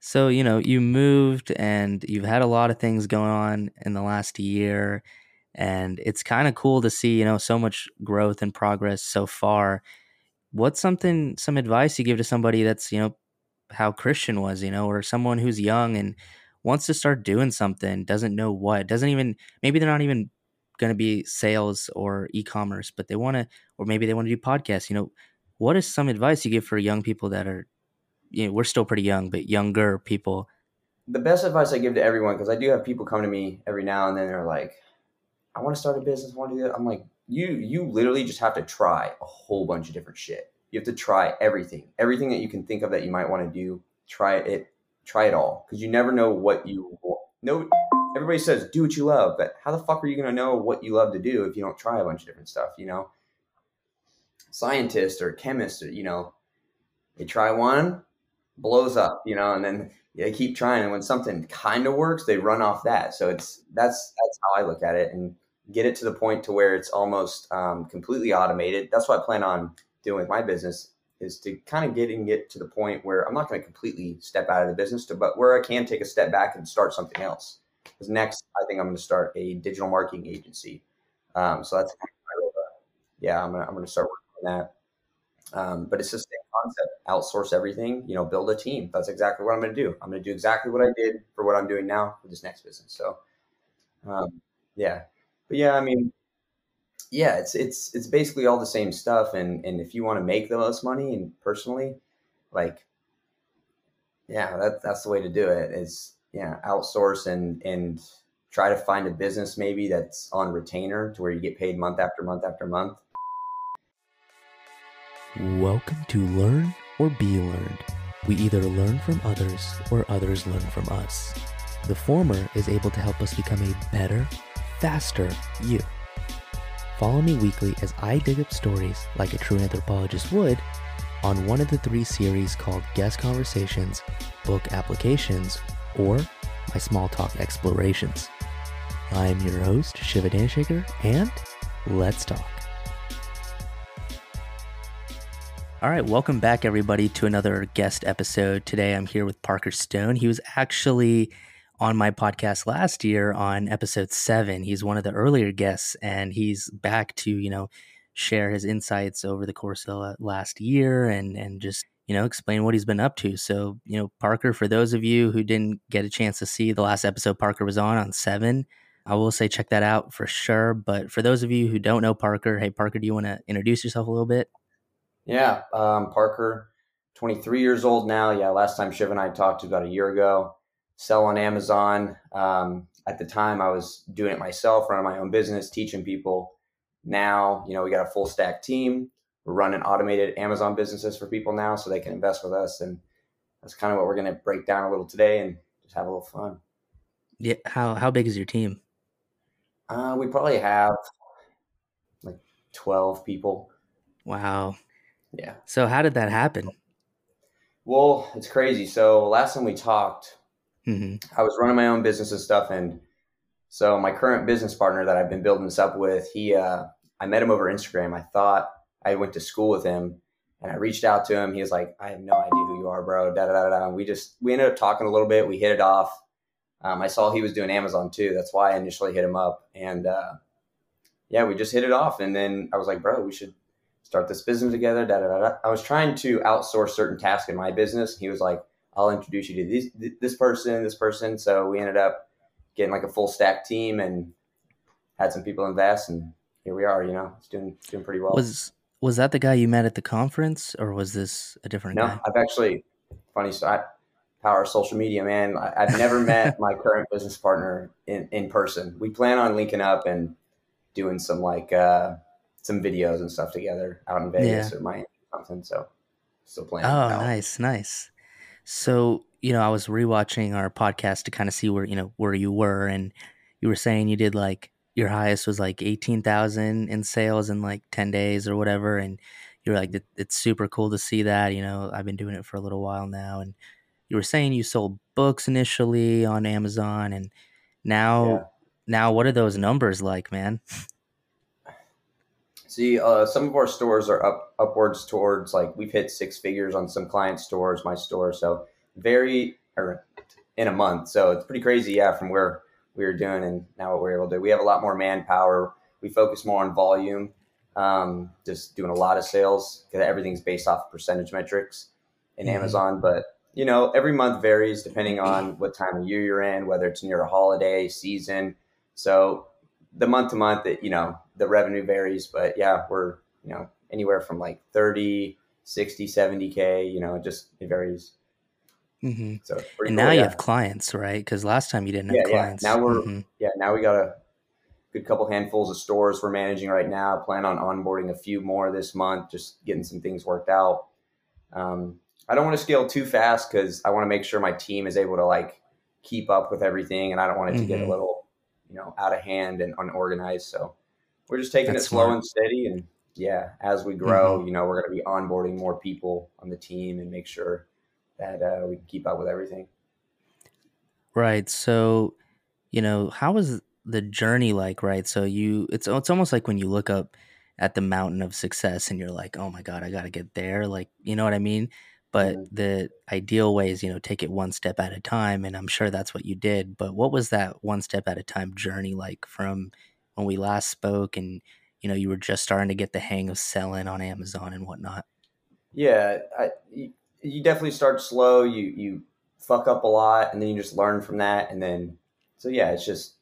So, you know, you moved and you've had a lot of things going on in the last year. And it's kind of cool to see, you know, so much growth and progress so far. What's something, some advice you give to somebody that's, you know, how Christian was, you know, or someone who's young and wants to start doing something, doesn't know what, doesn't even, maybe they're not even going to be sales or e commerce, but they want to, or maybe they want to do podcasts, you know, what is some advice you give for young people that are you know, we're still pretty young, but younger people. The best advice I give to everyone, because I do have people come to me every now and then. They're like, "I want to start a business. I want to do that." I'm like, "You, you literally just have to try a whole bunch of different shit. You have to try everything, everything that you can think of that you might want to do. Try it, try it all, because you never know what you know. Everybody says do what you love, but how the fuck are you going to know what you love to do if you don't try a bunch of different stuff? You know, scientists or chemists, or you know, they try one, blows up, you know, and then they keep trying. And when something kind of works, they run off that. So it's that's that's how I look at it, and get it to the point to where it's almost um, completely automated. That's what I plan on doing with my business is to kind of getting it to the point where I'm not going to completely step out of the business, to, but where I can take a step back and start something else. Because next, I think I'm going to start a digital marketing agency. Um, so that's yeah, I'm gonna, I'm going to start working on that. Um, but it's just concept outsource everything, you know, build a team. That's exactly what I'm going to do. I'm going to do exactly what I did for what I'm doing now for this next business. So, um, yeah, but yeah, I mean, yeah, it's, it's, it's basically all the same stuff. And, and if you want to make the most money and personally, like, yeah, that, that's the way to do it is, yeah, outsource and, and try to find a business maybe that's on retainer to where you get paid month after month after month Welcome to Learn or Be Learned. We either learn from others or others learn from us. The former is able to help us become a better, faster you. Follow me weekly as I dig up stories like a true anthropologist would on one of the three series called Guest Conversations, Book Applications, or My Small Talk Explorations. I'm your host, Shiva Dhanasekar, and let's talk. All right, welcome back, everybody, to another guest episode. Today I'm here with Parker Stone. He was actually on my podcast last year on episode seven. He's one of the earlier guests, and he's back to, you know, share his insights over the course of last year and, and just, you know, explain what he's been up to. So, you know, Parker, for those of you who didn't get a chance to see the last episode Parker was on, on seven, I will say check that out for sure. But for those of you who don't know Parker, hey, Parker, do you want to introduce yourself a little bit? Yeah, um, Parker, 23 years old now. Yeah, last time Shiv and I talked about a year ago. Sell on Amazon. Um, at the time, I was doing it myself, running my own business, teaching people. Now, you know, we got a full stack team. We're running automated Amazon businesses for people now, so they can invest with us, and that's kind of what we're going to break down a little today and just have a little fun. Yeah. How how big is your team? Uh, we probably have like 12 people. Wow. Yeah. So how did that happen? Well, it's crazy. So last time we talked, mm-hmm. I was running my own business and stuff, and so my current business partner that I've been building this up with, he, uh, I met him over Instagram. I thought I went to school with him, and I reached out to him. He was like, "I have no idea who you are, bro." Da da da da. And we just we ended up talking a little bit. We hit it off. Um, I saw he was doing Amazon too. That's why I initially hit him up, and uh, yeah, we just hit it off. And then I was like, "Bro, we should start this business together. Da, da, da. I was trying to outsource certain tasks in my business. He was like, I'll introduce you to this, this person, this person. So we ended up getting like a full stack team and had some people invest and here we are, you know, it's doing, doing pretty well. Was, was that the guy you met at the conference or was this a different no, guy? I've actually funny story. Power of social media, man. I, I've never met my current business partner in, in person. We plan on linking up and doing some like, uh, some videos and stuff together out in Vegas yeah. or Miami or something. So still playing. Oh, nice, nice. So you know, I was rewatching our podcast to kind of see where you know where you were, and you were saying you did like your highest was like eighteen thousand in sales in like ten days or whatever, and you were like, it's super cool to see that. You know, I've been doing it for a little while now, and you were saying you sold books initially on Amazon, and now, yeah. now what are those numbers like, man? See, uh, some of our stores are up upwards towards like we've hit six figures on some client stores, my store. So very or in a month. So it's pretty crazy, yeah, from where we were doing and now what we're able to do. We have a lot more manpower. We focus more on volume, um, just doing a lot of sales because everything's based off percentage metrics in mm-hmm. Amazon. But you know, every month varies depending on what time of year you're in, whether it's near a holiday season. So the month to month, it, you know, the revenue varies, but yeah, we're, you know, anywhere from like 30, 60, 70 K, you know, it just, it varies. Mm-hmm. So and cool, now yeah. you have clients, right? Because last time you didn't yeah, have clients. Yeah. Now we're mm-hmm. yeah. Now we got a good couple handfuls of stores we're managing right now. Plan on onboarding a few more this month. Just getting some things worked out. Um, I don't want to scale too fast because I want to make sure my team is able to like keep up with everything, and I don't want it to mm-hmm. get a mm-hmm. little you know out of hand and unorganized. So we're just taking That's it slow smart. and steady, and yeah, as we grow, mm-hmm. you know, we're going to be onboarding more people on the team and make sure that uh, we can keep up with everything. Right. So, you know, how was the journey like? Right. So you, it's it's almost like when you look up at the mountain of success and you're like, oh my god, I got to get there. Like, you know what I mean? But mm-hmm. the ideal way is, you know, take it one step at a time, and I'm sure that's what you did. But what was that one step at a time journey like from when we last spoke, and you know, you were just starting to get the hang of selling on Amazon and whatnot? Yeah, I, you definitely start slow. You you fuck up a lot, and then you just learn from that. And then, so yeah, it's just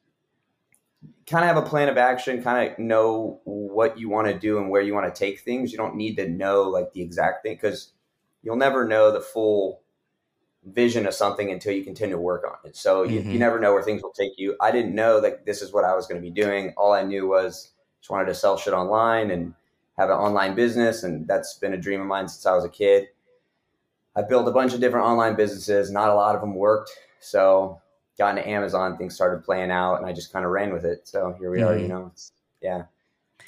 kind of have a plan of action. Kind of know what you want to do and where you want to take things. You don't need to know like the exact thing because you'll never know the full vision of something until you continue to work on it. So you, mm-hmm. you never know where things will take you. I didn't know that this is what I was going to be doing. All I knew was just wanted to sell shit online and have an online business, and that's been a dream of mine since I was a kid. I built a bunch of different online businesses. Not a lot of them worked. So got into Amazon, things started playing out, and I just kind of ran with it. So here we mm-hmm. are. You mm-hmm. know, yeah.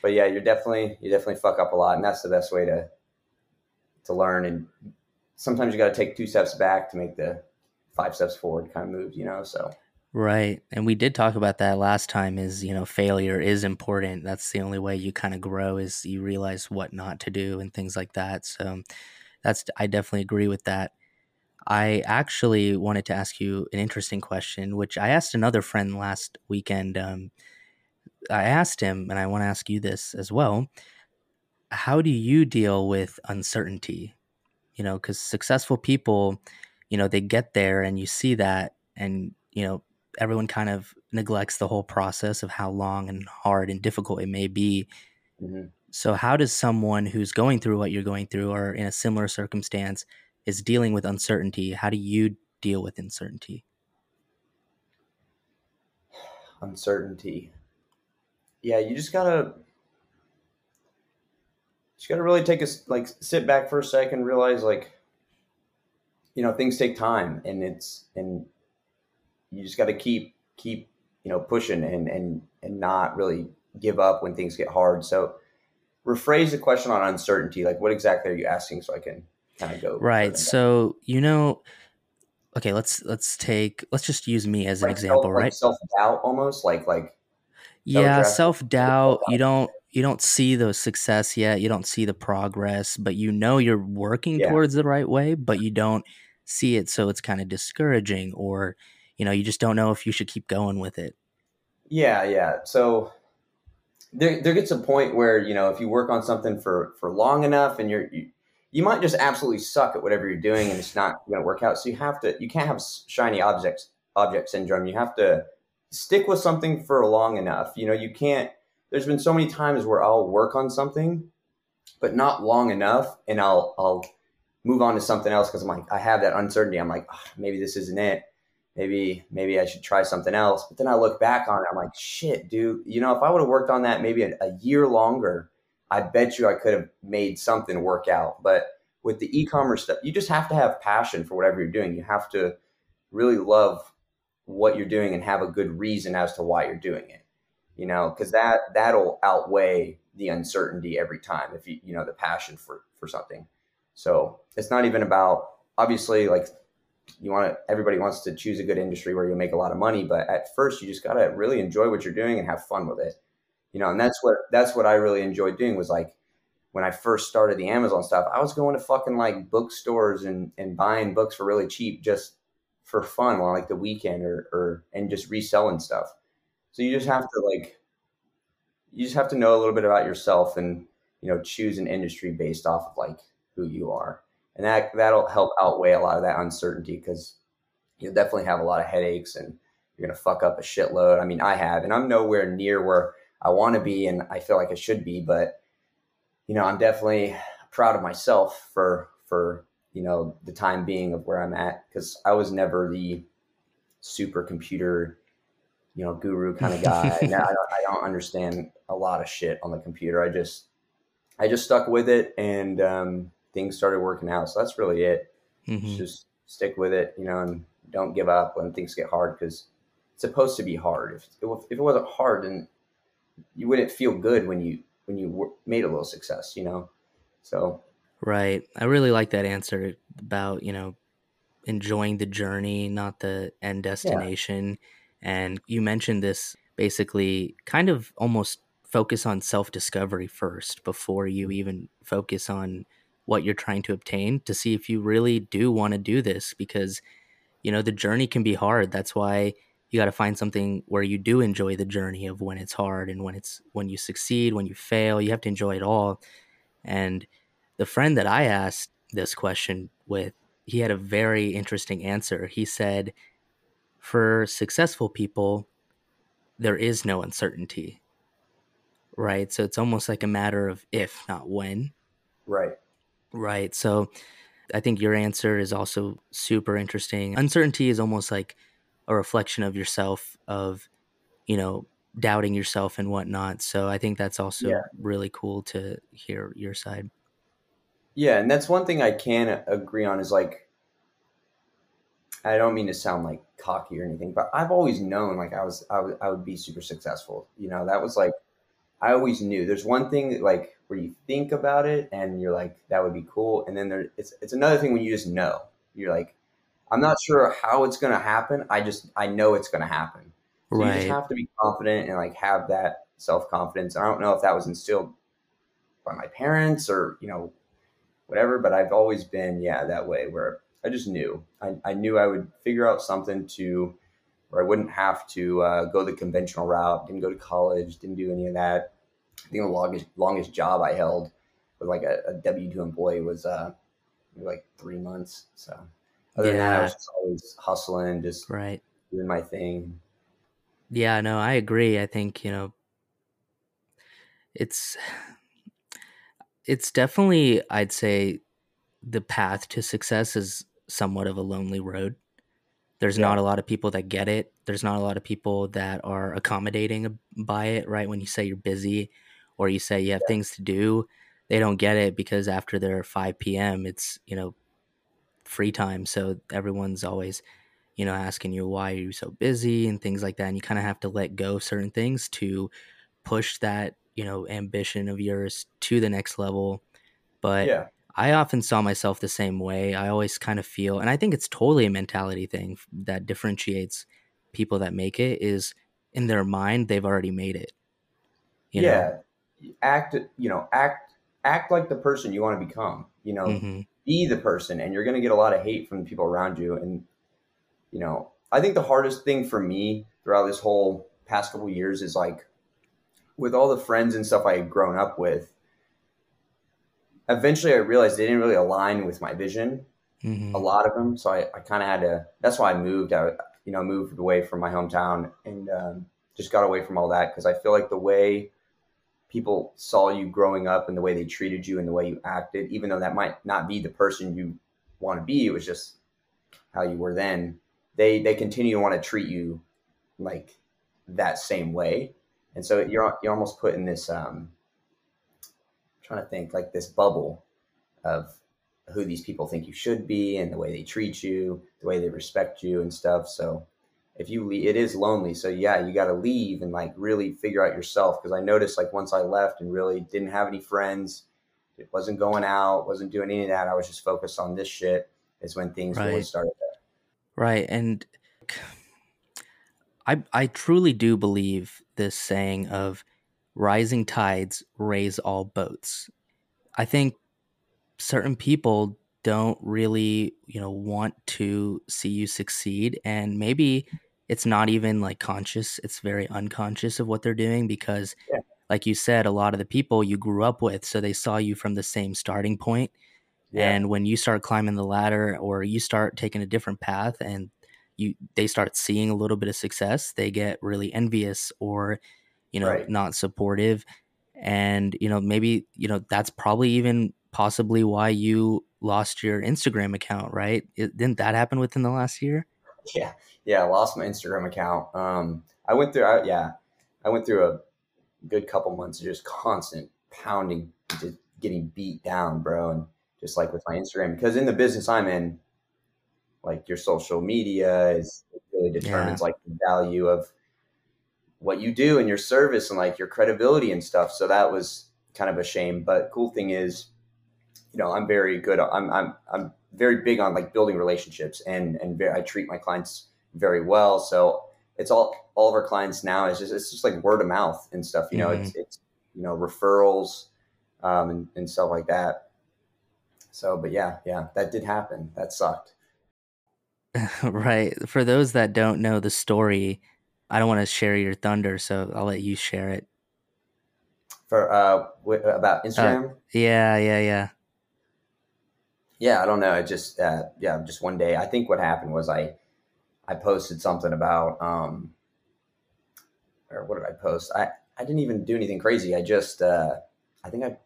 But yeah, you're definitely you definitely fuck up a lot, and that's the best way to to learn. And sometimes you got to take two steps back to make the five steps forward kind of move. You know, so. Right. And we did talk about that last time is, you know, failure is important. That's the only way you kind of grow is you realize what not to do and things like that. So that's I definitely agree with that. I actually wanted to ask you an interesting question, which I asked another friend last weekend. Um, I asked him, and I want to ask you this as well. How do you deal with uncertainty? You know, because successful people, you know, they get there and you see that, and, you know, everyone kind of neglects the whole process of how long and hard and difficult it may be. Mm-hmm. So, how does someone who's going through what you're going through or in a similar circumstance is dealing with uncertainty? How do you deal with uncertainty? Uncertainty. Yeah, you just gotta, just gotta really take a like sit back for a second, realize like, you know, things take time, and it's and you just got to keep keep you know pushing and and and not really give up when things get hard. So rephrase the question on uncertainty. Like, what exactly are you asking? So I can kind of go right. So you know, okay, let's let's take let's just use me as an example, self, right? Like self doubt, almost like like yeah, self doubt. You don't you don't see the success yet. You don't see the progress, but you know you're working yeah. towards the right way, but you don't see it, so it's kind of discouraging, or you know, you just don't know if you should keep going with it. Yeah, yeah. So there, there gets a point where you know if you work on something for for long enough and you're you, you might just absolutely suck at whatever you're doing and it's not going to work out so you have to you can't have shiny objects object syndrome you have to stick with something for long enough you know you can't there's been so many times where i'll work on something but not long enough and i'll i'll move on to something else because i'm like i have that uncertainty i'm like oh, maybe this isn't it maybe maybe I should try something else. But then I look back on it, I'm like, shit, dude. You know, if I would have worked on that maybe a, a year longer, I bet you I could have made something work out. But with the e-commerce stuff, you just have to have passion for whatever you're doing. You have to really love what you're doing and have a good reason as to why you're doing it. You know, because that that'll outweigh the uncertainty every time if you you know the passion for for something. So it's not even about obviously like you want to everybody wants to choose a good industry where you'll make a lot of money but at first you just got to really enjoy what you're doing and have fun with it you know and that's what that's what i really enjoyed doing was like when i first started the amazon stuff i was going to fucking like bookstores and and buying books for really cheap just for fun on like the weekend or, or and just reselling stuff. So you just have to like you just have to know a little bit about yourself and you know choose an industry based off of like who you are. And that that'll help outweigh a lot of that uncertainty because you'll definitely have a lot of headaches and you're gonna fuck up a shitload. I mean i have and i'm nowhere near where i want to be and i feel like i should be but you know i'm definitely proud of myself for for you know the time being of where i'm at because i was never the supercomputer you know guru kind of guy now I don't, I don't understand a lot of shit on the computer i just I just stuck with it and um, things started working out. So that's really it. Mm-hmm. Just stick with it, you know, and don't give up when things get hard because it's supposed to be hard. If, if it wasn't hard, then you wouldn't feel good when you when you made a little success, you know. So right, I really like that answer about you know enjoying the journey, not the end destination. Yeah. And you mentioned this basically kind of almost focus on self discovery first before you mm-hmm. even focus on what you're trying to obtain to see if you really do want to do this because you know the journey can be hard. That's why you got to find something where you do enjoy the journey of when it's hard and when it's when you succeed when you fail you have to enjoy it all. And the friend that i asked this question with he had a very interesting answer. He said for successful people there is no uncertainty right? So it's almost like a matter of if, not when. Right. Right. So I think your answer is also super interesting. Uncertainty is almost like a reflection of yourself, of, you know, doubting yourself and whatnot. So I think that's also yeah. really cool to hear your side. Yeah. And that's one thing I can agree on is like, I don't mean to sound like cocky or anything, but I've always known like I was, I, I would be super successful. You know, that was like I always knew there's one thing like where you think about it and you're like that would be cool, and then there it's it's another thing when you just know you're like I'm not sure how it's gonna happen. I just I know it's gonna happen. So right. you just have to be confident and like have that self confidence. I don't know if that was instilled by my parents or you know whatever, but I've always been yeah that way where I just knew I, I knew I would figure out something to where I wouldn't have to uh, go the conventional route. Didn't go to college. Didn't do any of that. I think the longest longest job I held was like a, a W two employee was uh, like three months. So other yeah. than that, I was just always hustling, just right doing my thing. Yeah, no, I agree. I think you know, it's it's definitely I'd say the path to success is somewhat of a lonely road there's yeah. not a lot of people that get it. There's not a lot of people that are accommodating by it, right? When you say you're busy or you say you have yeah. things to do, they don't get it because after their 5 p.m., it's, you know, free time. So everyone's always, you know, asking you, why are you so busy and things like that. And you kind of have to let go of certain things to push that, you know, ambition of yours to the next level. But yeah. I often saw myself the same way. I always kind of feel, and I think it's totally a mentality thing that differentiates people that make it is in their mind they've already made it. You yeah, know? act. You know, act act like the person you want to become. You know, mm-hmm. be the person, and you're going to get a lot of hate from the people around you. And you know, I think the hardest thing for me throughout this whole past couple years is like with all the friends and stuff I had grown up with eventually I realized they didn't really align with my vision. Mm-hmm. A lot of them, so I, I kind of had to. That's why I moved. I you know moved away from my hometown and um, just got away from all that because I feel like the way people saw you growing up and the way they treated you and the way you acted, even though that might not be the person you want to be, it was just how you were then. They they continue to want to treat you like that same way, and so you're you're almost put in this um, trying to think like this bubble of who these people think you should be and the way they treat you, the way they respect you and stuff. So if you leave, it is lonely. So yeah, you got to leave and like really figure out yourself. Cause I noticed like once I left and really didn't have any friends, it wasn't going out, wasn't doing any of that. I was just focused on this shit is when things right. really started. To- right. And I, I truly do believe this saying of rising tides raise all boats. I think certain people don't really, you know, want to see you succeed. And maybe it's not even like conscious, it's very unconscious of what they're doing because, Yeah. like you said, a lot of the people you grew up with, so they saw you from the same starting point. Yeah. And when you start climbing the ladder or you start taking a different path and you they start seeing a little bit of success, they get really envious or, you know, Right. not supportive. And, you know, maybe, you know, that's probably even possibly why you lost your Instagram account, right? It, didn't that happen within the last year? Yeah. Yeah. I lost my Instagram account. Um, I went through, I, yeah, I went through a good couple months of just constant pounding, just getting beat down, bro. And just like with my Instagram, because in the business I'm in, like your social media is really determines like the value of what you do and your service and like your credibility and stuff. So that was kind of a shame. But cool thing is, you know, I'm very good. I'm I'm I'm very big on like building relationships and and very, I treat my clients very well. So it's all all of our clients now is just it's just like word of mouth and stuff. You know, it's it's you know referrals um, and, and stuff like that. So, but yeah, yeah, that did happen. That sucked. right. For those that don't know the story, I don't want to share your thunder, so I'll let you share it. For uh, w- about Instagram. Uh, yeah, yeah, yeah. Yeah, I don't know. It just uh, yeah, just one day. I think what happened was I I posted something about um or what did I post? I I didn't even do anything crazy. I just uh I think I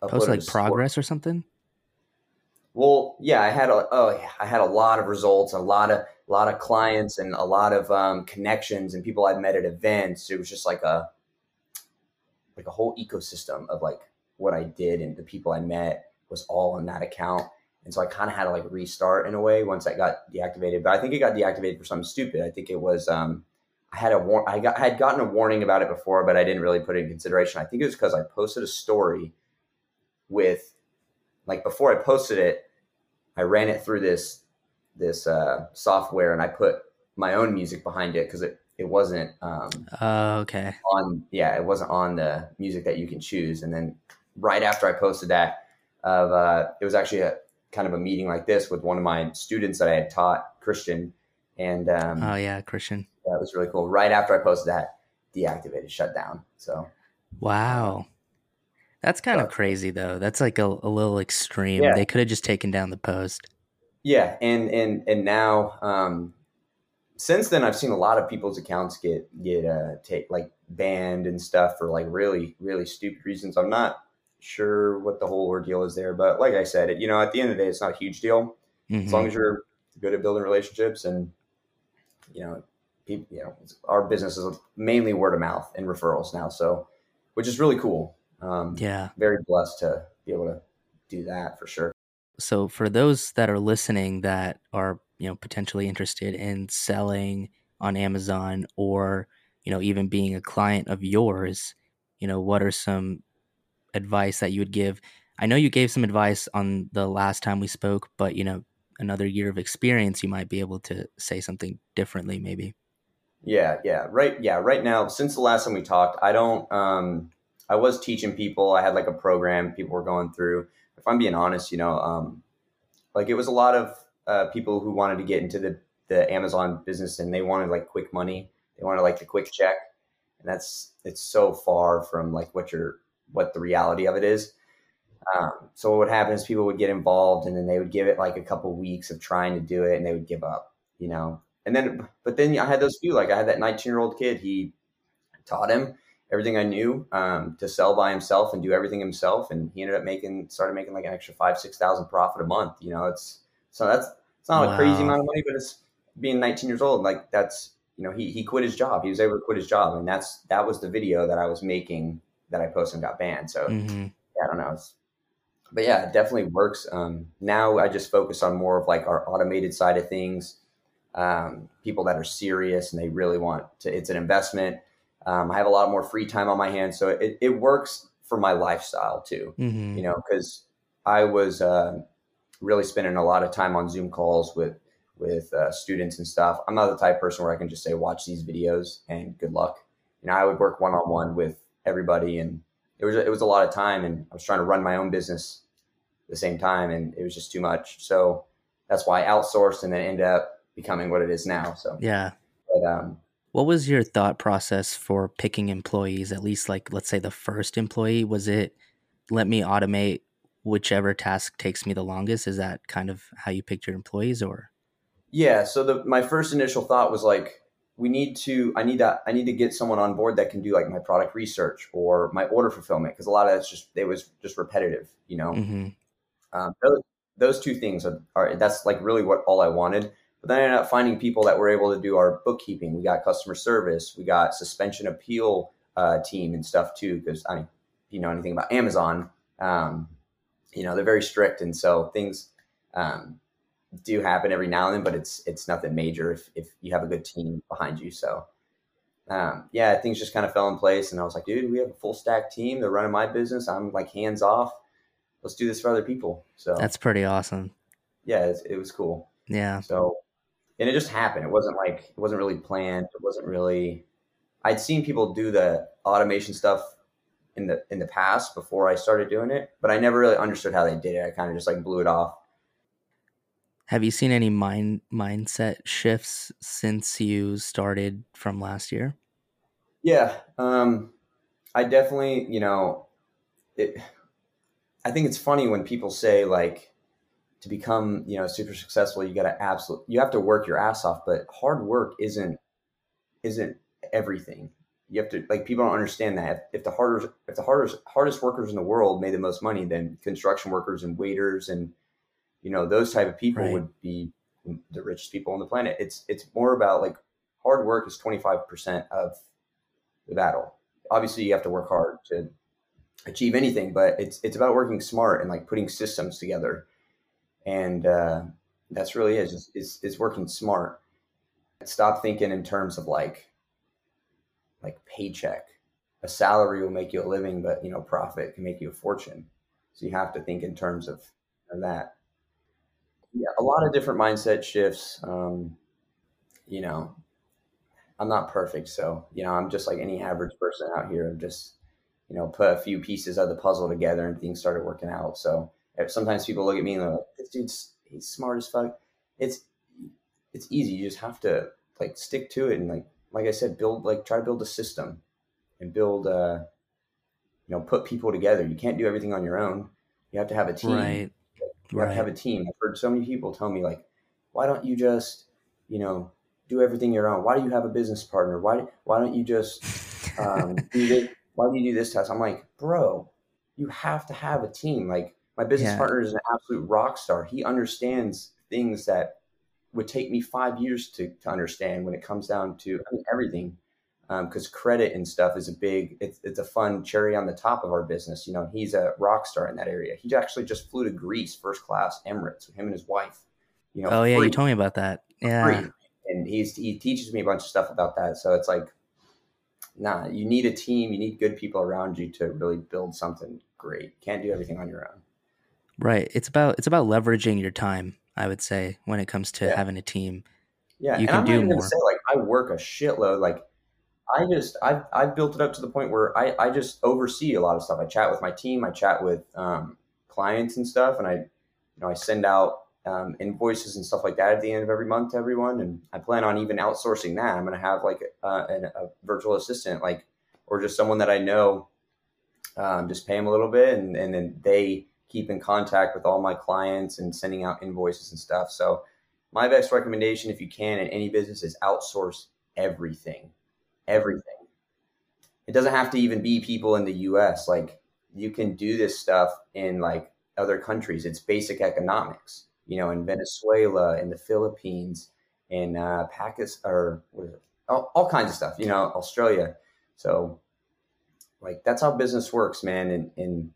posted like progress or something. Well, yeah, I had a oh I had a lot of results, a lot of a lot of clients, and a lot of um, connections and people I've met at events. It was just like a like a whole ecosystem of like what I did and the people I met was all on that account. And so I kind of had to like restart in a way once I got deactivated. But I think it got deactivated for something stupid. I think it was um, I had a war- I got I had gotten a warning about it before, but I didn't really put it in consideration. I think it was because I posted a story with like before I posted it, I ran it through this this uh, software and I put my own music behind it because it it wasn't um, uh, okay on yeah it wasn't on the music that you can choose. And then right after I posted that, of uh, it was actually a kind of a meeting like this with one of my students that I had taught Christian, and um, oh yeah Christian that was really cool. Right after I posted that, deactivated, shut down. So wow. That's kind of crazy though. That's like a, a little extreme. Yeah. They could have just taken down the post. Yeah, and and and now um, since then, I've seen a lot of people's accounts get get uh, take like banned and stuff for like really really stupid reasons. I'm not sure what the whole ordeal is there, but like I said, it, you know, at the end of the day, it's not a huge deal Mhm. as long as you're good at building relationships and you know, people, you know, our business is mainly word of mouth and referrals now, so which is really cool. Um, Yeah. very blessed to be able to do that for sure. So for those that are listening that are, you know, potentially interested in selling on Amazon or, you know, even being a client of yours, you know, what are some advice that you would give? I know you gave some advice on the last time we spoke, but you know, another year of experience, you might be able to say something differently maybe. Yeah, yeah, right. Yeah, right now, since the last time we talked, I don't. Um, I was teaching people. I had like a program people were going through. If I'm being honest, you know, um, like it was a lot of uh, people who wanted to get into the the Amazon business and they wanted like quick money. They wanted like the quick check, and that's it's so far from like what your what the reality of it is. Um, so what would happen is people would get involved and then they would give it like a couple weeks of trying to do it and they would give up, you know. And then, but then I had those few, like I had that 19 year old kid. He taught him everything I knew um, to sell by himself and do everything himself, and he ended up making started making like an extra five six thousand profit a month. You know, it's so that's it's not a crazy amount of money, but it's being 19 years old. Like that's you know he he quit his job. He was able to quit his job, and that's that was the video that I was making that I posted and got banned. So hmm yeah, I don't know. It's, but yeah, it definitely works. Um, now I just focus on more of like our automated side of things. Um, people that are serious and they really want to. It's an investment. Um, I have a lot more free time on my hands, so it, it works for my lifestyle too. hmm You know, because I was uh, really spending a lot of time on Zoom calls with with uh, students and stuff. I'm not the type of person where I can just say watch these videos and good luck. You know, I would work one on one with everybody, and it was it was a lot of time, and I was trying to run my own business at the same time, and it was just too much. So that's why I outsourced and then ended up becoming what it is now. So Yeah. but um, What was your thought process for picking employees? At least, like, let's say the first employee, was it let me automate whichever task takes me the longest? Is that kind of how you picked your employees, or? yeah. So the my first initial thought was like, we need to I need to I need to get someone on board that can do like my product research or my order fulfillment because a lot of that's just it was just repetitive, you know. hmm Um, those, those two things are, are that's like really what all I wanted. But then I ended up finding people that were able to do our bookkeeping. We got customer service. We got suspension appeal uh, team and stuff too. Because I mean, you know anything about Amazon, um, you know they're very strict, and so things um, do happen every now and then. But it's it's nothing major if if you have a good team behind you. So um, yeah, things just kind of fell in place, and I was like, dude, we have a full stack team. They're running my business. I'm like hands off. Let's do this for other people. So That's pretty awesome. yeah, it, it was cool. Yeah. So, and it just happened. It wasn't like it wasn't really planned. It wasn't really. I'd seen people do the automation stuff in the in the past before I started doing it, but I never really understood how they did it. I kind of just like blew it off. Have you seen any mind mindset shifts since you started from last year? Yeah, um, I definitely, you know, it. I think it's funny when people say like to become, you know, super successful, you got to absolutely you have to work your ass off, but hard work isn't isn't everything. You have to like people don't understand that if the hardest if the hardest hardest workers in the world made the most money, then construction workers and waiters and you know those type of people Right. would be the richest people on the planet. It's it's more about like hard work is twenty five percent of the battle. Obviously, you have to work hard to achieve anything, but it's it's about working smart and like putting systems together, and uh, that's really it. Is is is working smart. Stop thinking in terms of like like paycheck. A salary will make you a living, but you know profit can make you a fortune. So you have to think in terms of, of that. Yeah, a lot of different mindset shifts. Um, you know, I'm not perfect, so you know, I'm just like any average person out here. I'm just, you know, put a few pieces of the puzzle together and things started working out. So sometimes people look at me and they're like, "This dude's he's smart as fuck." It's it's easy. You just have to like stick to it and like like I said, build like try to build a system and build uh you know put people together. You can't do everything on your own. You have to have a team. Right. You have to have a team. I've heard so many people tell me like, why don't you just, you know, do everything your own? Why do you have a business partner? Why why don't you just um, do this? Why do you do this test? I'm like, bro, you have to have a team. Like my business Yeah. partner is an absolute rock star. He understands things that would take me five years to, to understand when it comes down to I mean, everything. Um, because credit and stuff is a big, it's, it's a fun cherry on the top of our business. You know, he's a rock star in that area. He actually just flew to Greece, first class, Emirates, with him and his wife. You know, Oh yeah, you told me about that. Yeah. free. And he's he teaches me a bunch of stuff about that. So it's like, nah, you need a team. You need good people around you to really build something great. You can't do everything on your own. Right. It's about it's about leveraging your time, I would say, when it comes to Yeah. having a team. Yeah, You and can I'm not do more. say like I work a shitload. Like I just I've I've built it up to the point where I I just oversee a lot of stuff. I chat with my team. I chat with um, clients and stuff, and I you know I send out um, invoices and stuff like that at the end of every month to everyone. And I plan on even outsourcing that. I'm gonna have like uh, an, a virtual assistant, like or just someone that I know. Um, just pay them a little bit, and and then they keep in contact with all my clients and sending out invoices and stuff. So my best recommendation if you can in any business is outsource everything everything it doesn't have to even be people in the us like you can do this stuff in like other countries it's basic economics you know in venezuela in the philippines in uh pakistan or? All, all kinds of stuff you know australia so like that's how business works man And, in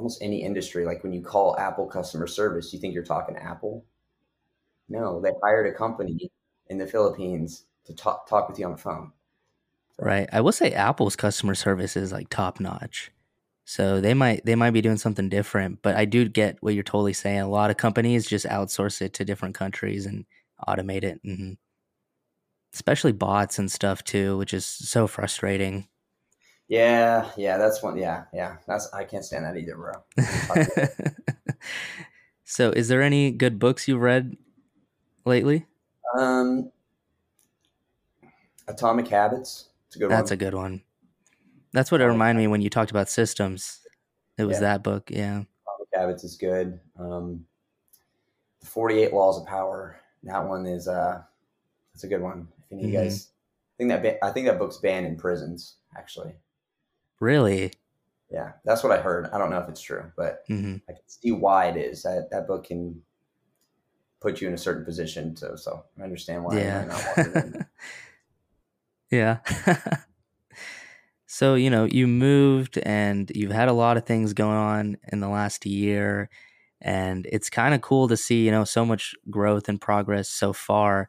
almost any industry like when you call apple customer service you think you're talking apple no, they hired a company in the Philippines to talk talk with you on the phone. Right. I will say Apple's customer service is like top notch. So they might they might be doing something different, but I do get what you're totally saying. A lot of companies just outsource it to different countries and automate it and especially bots and stuff too, which is so frustrating. Yeah, yeah, that's one. Yeah, yeah, that's I can't stand that either, bro. so, is there any good books you've read lately? Um, Atomic Habits. It's a good That's one. a good one. That's what it reminded me when you talked about systems. It was Yeah. that book. Yeah. Atomic Habits is good. Um, the Forty Eight Laws of Power. That one is uh, it's a good one. If any of you guys, I think that ba- I think that book's banned in prisons. Actually, Really? yeah, that's what I heard. I don't know if it's true, but hmm I can see why it is. That that book can put you in a certain position. So, so I understand why. you not want to read Yeah. yeah. so, you know, you moved and you've had a lot of things going on in the last year. And it's kind of cool to see, you know, so much growth and progress so far.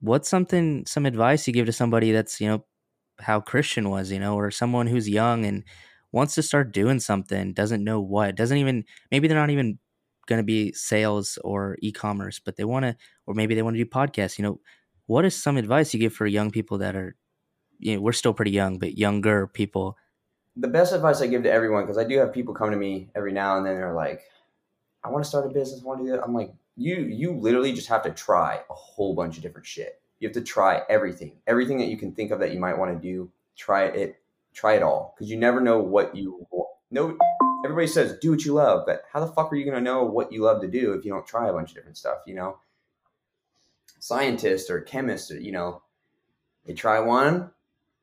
What's something, some advice you give to somebody that's, you know, how Christian was, you know, or someone who's young and wants to start doing something, doesn't know what, doesn't even, maybe they're not even going to be sales or e-commerce, but they want to, or maybe they want to do podcasts, you know, what is some advice you give for young people that are, you know, we're still pretty young, but younger people? the best advice I give to everyone, because I do have people come to me every now and then. They're like, "I want to start a business. I want to do that." I'm like, "You, you literally just have to try a whole bunch of different shit. You have to try everything, everything that you can think of that you might want to do. Try it, try it all, because you never know what you know. Everybody says do what you love, but how the fuck are you gonna know what you love to do if you don't try a bunch of different stuff? You know, scientists or chemists, you know, they try one,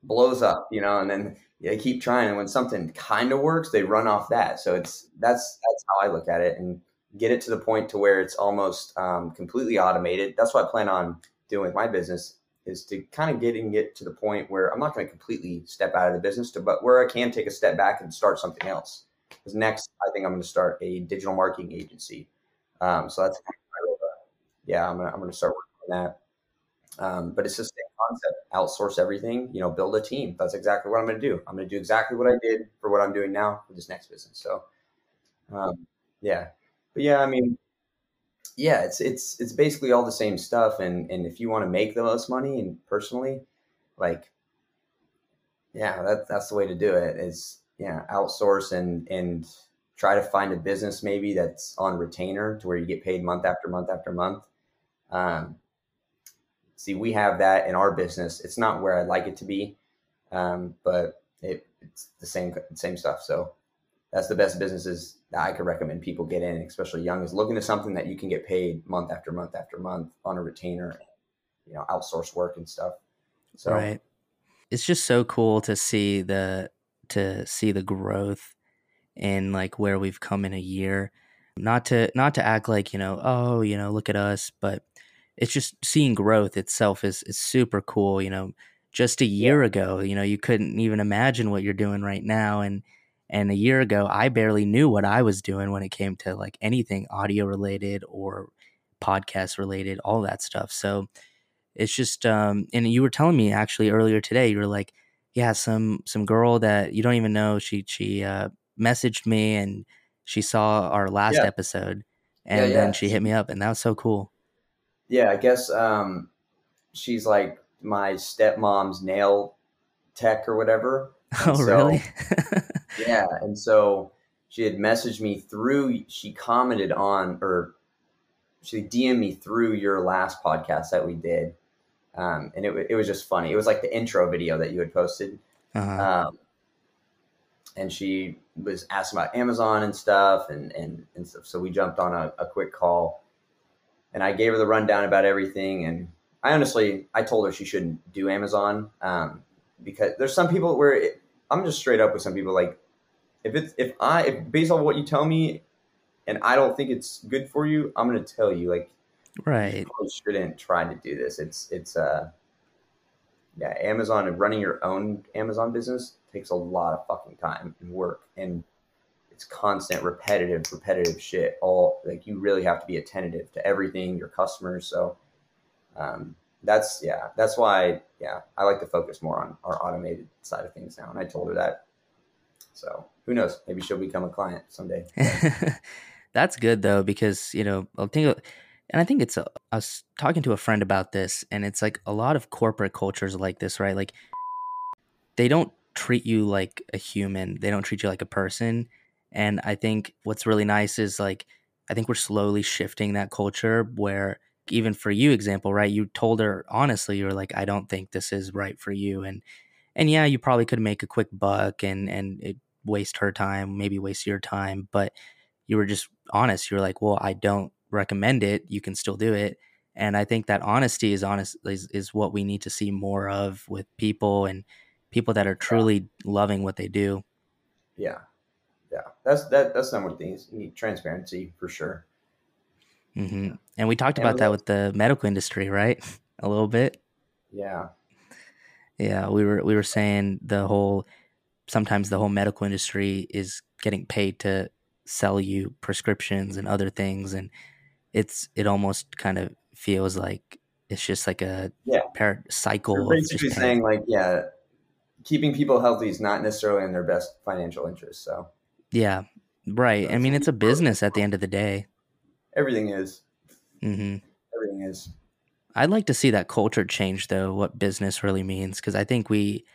blows up, you know, and then they keep trying. And when something kind of works, they run off that. So it's that's that's how I look at it, and get it to the point to where it's almost um, completely automated. That's why I plan on doing with my business is to kind of getting it to the point where I'm not going to completely step out of the business, to, but where I can take a step back and start something else. Because next, I think I'm going to start a digital marketing agency. Um, so that's kind of yeah, I'm gonna I'm gonna start working on that. Um, but it's the same concept: outsource everything. You know, build a team. That's exactly what I'm going to do. I'm going to do exactly what I did for what I'm doing now for this next business. So, um, yeah, but yeah, I mean, yeah, it's it's it's basically all the same stuff. And and if you want to make the most money, and personally, like, yeah, that that's the way to do it. Is yeah, outsource and and try to find a business maybe that's on retainer to where you get paid month after month after month. Um, see, we have that in our business. It's not where I'd like it to be, um, but it, it's the same same stuff. So that's the best businesses that I could recommend people get in, especially young, is looking to something that you can get paid month after month after month on a retainer, you know, outsource work and stuff. So Right. It's just so cool to see the to see the growth and like where we've come in a year. Not to not to act like, you know, oh, you know, look at us, but it's just seeing growth itself is is super cool, you know. Just a yeah, year ago, you know, you couldn't even imagine what you're doing right now and and a year ago I barely knew what I was doing when it came to like anything audio related or podcast related, all that stuff. So it's just um and you were telling me actually earlier today, you were like, yeah, some some girl that you don't even know, she she uh messaged me and she saw our last yeah, episode yeah, and then yeah. she hit me up and that was so cool. Yeah, I guess um, she's like my stepmom's nail tech or whatever. And Oh, really? yeah. And so she had messaged me through, she commented on, or she DM'd me through your last podcast that we did. Um, and it, it was just funny. It was like the intro video that you had posted. uh-huh. Um, and she was asking about Amazon and stuff and, and, and stuff. So we jumped on a, a quick call and I gave her the rundown about everything. And I honestly, I told her she shouldn't do Amazon um, because there's some people where it, I'm just straight up with some people. Like, if it's if I if based on what you tell me, and I don't think it's good for you, I'm gonna tell you like Right. You shouldn't try to do this. It's it's uh yeah, Amazon and running your own Amazon business takes a lot of fucking time and work and it's constant repetitive repetitive shit all like you really have to be attentive to everything your customers so um, that's yeah that's why yeah i like to focus more on our automated side of things now and i told her that so who knows maybe she'll become a client someday That's good though because, you know, I think and I think it's a, I was talking to a friend about this and it's like a lot of corporate cultures like this, right? Like they don't treat you like a human. They don't treat you like a person. And I think what's really nice is like I think we're slowly shifting that culture where even for you example, right? You told her honestly, you were like, I don't think this is right for you. And and yeah, you probably could make a quick buck and and it waste her time, maybe waste your time, but you were just honest. You were like, well, I don't recommend it. You can still do it. And I think that honesty is honest is, is what we need to see more of with people and people that are truly yeah. loving what they do. Yeah. Yeah. That's that that's number one thing. You need transparency for sure. Mm-hmm. And we talked and about that with the medical industry, right? a little bit. Yeah. Yeah, we were we were saying the whole sometimes the whole medical industry is getting paid to sell you prescriptions and other things and it's it almost kind of feels like it's just like a yeah. par- cycle You're basically saying like yeah keeping people healthy is not necessarily in their best financial interest so. Yeah right i mean it's a business at the end of the day. Everything is. Mm-hmm. everything is. I'd like to see that culture change though what business really means because i think we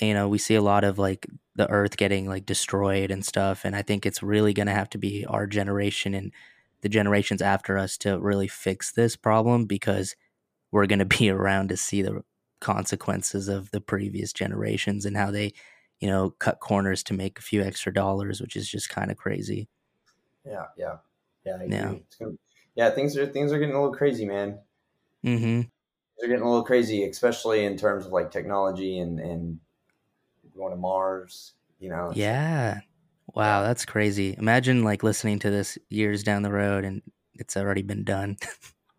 you know we see a lot of like the earth getting like destroyed and stuff and i think it's really going to have to be our generation and the generations after us to really fix this problem because we're going to be around to see the consequences of the previous generations and how they you know cut corners to make a few extra dollars which is just kind of crazy. Yeah yeah. Yeah yeah. gonna, yeah things are things are getting a little crazy man. Mm-hmm. They're getting a little crazy especially in terms of like technology and and going to Mars, you know. Yeah. Wow, that's crazy. Imagine like listening to this years down the road and it's already been done.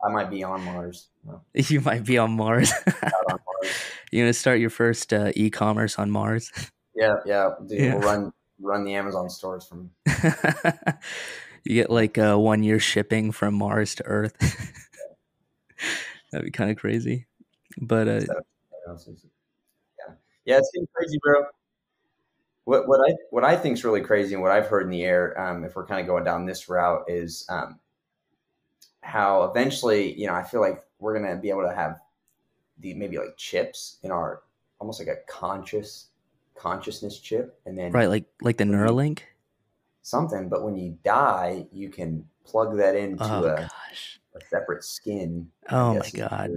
I might be on Mars. You might be on Mars. on Mars. You're gonna start your first uh, e-commerce on Mars. Yeah, yeah. Dude, yeah. We'll run run the Amazon stores from. you get like uh, one year shipping from Mars to Earth. That'd be kind of crazy, but uh, yeah, it's seems crazy, bro. What what I what I think is really crazy and what I've heard in the air, um, if we're kind of going down this route, is um, how eventually, you know, I feel like we're gonna be able to have the maybe like chips in our almost like a conscious consciousness chip, and then right, like like the Neuralink, something. But when you die, you can plug that into oh, a, a, separate skin. Oh my god!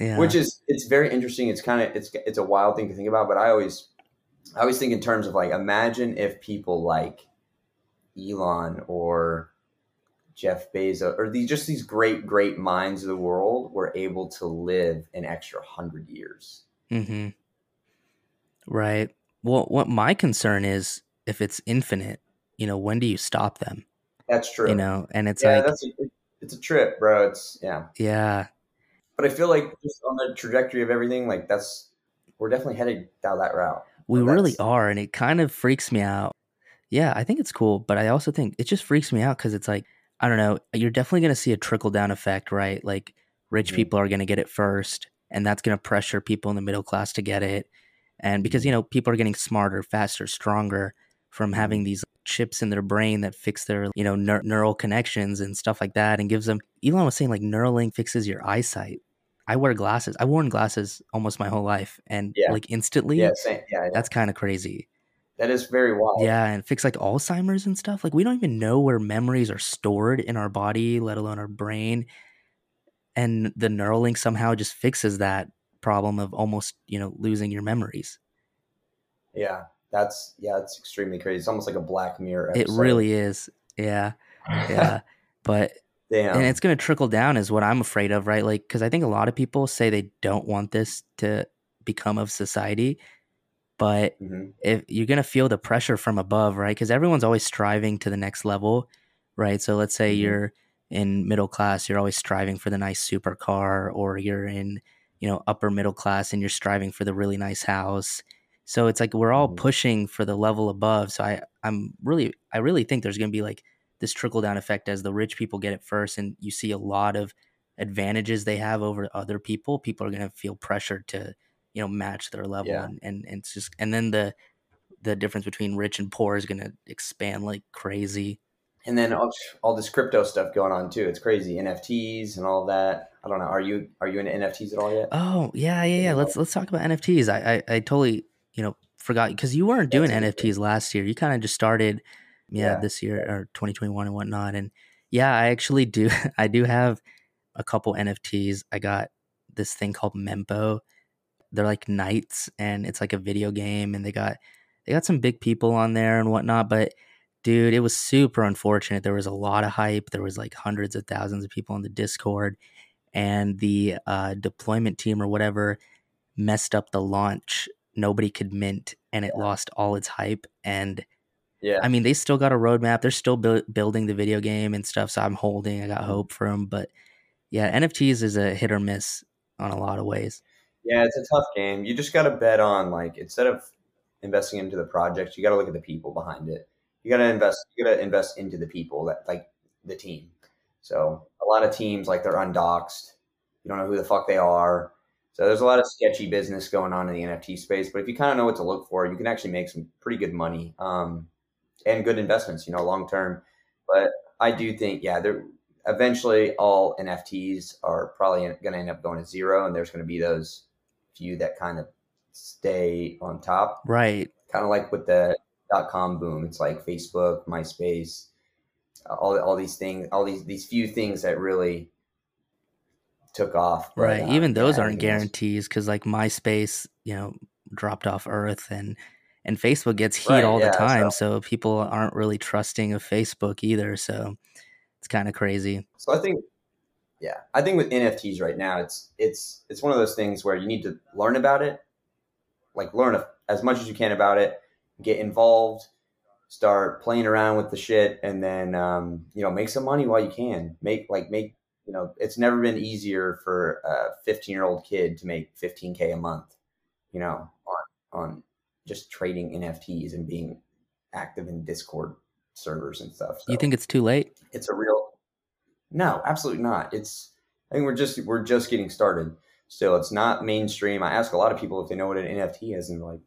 Yeah. which is it's very interesting. It's kind of it's it's a wild thing to think about, but I always I always think in terms of like imagine if people like Elon or Jeff Bezos or these just these great great minds of the world were able to live an extra hundred years. Mm-hmm. Right. Well, what my concern is if it's infinite, you know, when do you stop them? That's true. You know, and it's yeah, like that's a, it's a trip, bro. It's yeah, yeah. But I feel like just on the trajectory of everything, like that's we're definitely headed down that route. We really are, and it kind of freaks me out. Yeah, I think it's cool, but I also think it just freaks me out because it's like I don't know. You're definitely going to see a trickle down effect, right? Like rich mm-hmm. people are going to get it first, and that's going to pressure people in the middle class to get it. And because you mm-hmm. know people are getting smarter, faster, stronger from mm-hmm. having these chips in their brain that fix their you know neur- neural connections and stuff like that and gives them elon was saying like neuralink fixes your eyesight i wear glasses i've worn glasses almost my whole life and yeah. like instantly yeah, same. yeah, yeah. that's kind of crazy that is very wild yeah and fix like alzheimer's and stuff like we don't even know where memories are stored in our body let alone our brain and the neuralink somehow just fixes that problem of almost you know losing your memories yeah that's yeah, it's extremely crazy. It's almost like a Black Mirror. Episode. It really is. Yeah, yeah. but Damn. and it's going to trickle down, is what I'm afraid of, right? Like, because I think a lot of people say they don't want this to become of society, but mm-hmm. if you're going to feel the pressure from above, right? Because everyone's always striving to the next level, right? So let's say mm-hmm. you're in middle class, you're always striving for the nice supercar, or you're in you know upper middle class and you're striving for the really nice house so it's like we're all mm-hmm. pushing for the level above. So I I'm really I really think there's going to be like this trickle down effect as the rich people get it first and you see a lot of advantages they have over other people. People are going to feel pressured to you know match their level yeah. and, and and it's just and then the the difference between rich and poor is going to expand like crazy. And then all, all this crypto stuff going on too. It's crazy. NFTs and all that. I don't know. Are you are you into NFTs at all yet? Oh yeah, yeah, yeah. Let's let's talk about NFTs. I I, I totally you know, forgot because you weren't doing NFTs last year. You kind of just started, yeah, Yeah. this year or 2021 and whatnot. And yeah, I actually do. I do have a couple NFTs. I got this thing called Mempo. They're like knights, and it's like a video game, and they got they got some big people on there and whatnot. But dude, it was super unfortunate. There was a lot of hype. There was like hundreds of thousands of people on the Discord, and the uh, deployment team or whatever messed up the launch. Nobody could mint, and it lost all its hype. And Yeah. I mean, they still got a roadmap. They're still buil- building the video game and stuff. So I'm holding. I got hope for them. But yeah, NFTs is a hit or miss on a lot of ways. Yeah, it's a tough game. You just got to bet on like instead of investing into the project, you got to look at the people behind it. You got to invest. You got to invest into the people that like the team. So a lot of teams like they're undoxed. You don't know who the fuck they are. So there's a lot of sketchy business going on in the NFT space. But if you kind of know what to look for, you can actually make some pretty good money um, and good investments. You know, long term. But I do think, yeah, there eventually all NFTs are probably going to end up going to zero, and there's going to be those few that kind of stay on top. Right. Kind of like with the dot com boom. It's like Facebook, MySpace, all all these things, all these these few things that really took off. But, Right. uh, Even those yeah, aren't guarantees because like MySpace, you know, dropped off Earth and and Facebook gets heat Right, all yeah, the time. So. people aren't really trusting of Facebook either. So it's kind of crazy. So I think, yeah, I think with NFTs right now, it's it's it's one of those things where you need to learn about it, like learn as much as you can about it, get involved, start playing around with the shit, and then um, you know make some money while you can. Make like make you know it's never been easier for a 15 year old kid to make 15k a month, you know, on on just trading NFTs and being active in Discord servers and stuff. You think it's too late? it's a real no absolutely not it's i think we're just we're just getting started still it's not mainstream i ask a lot of people if they know what an nft is and they're like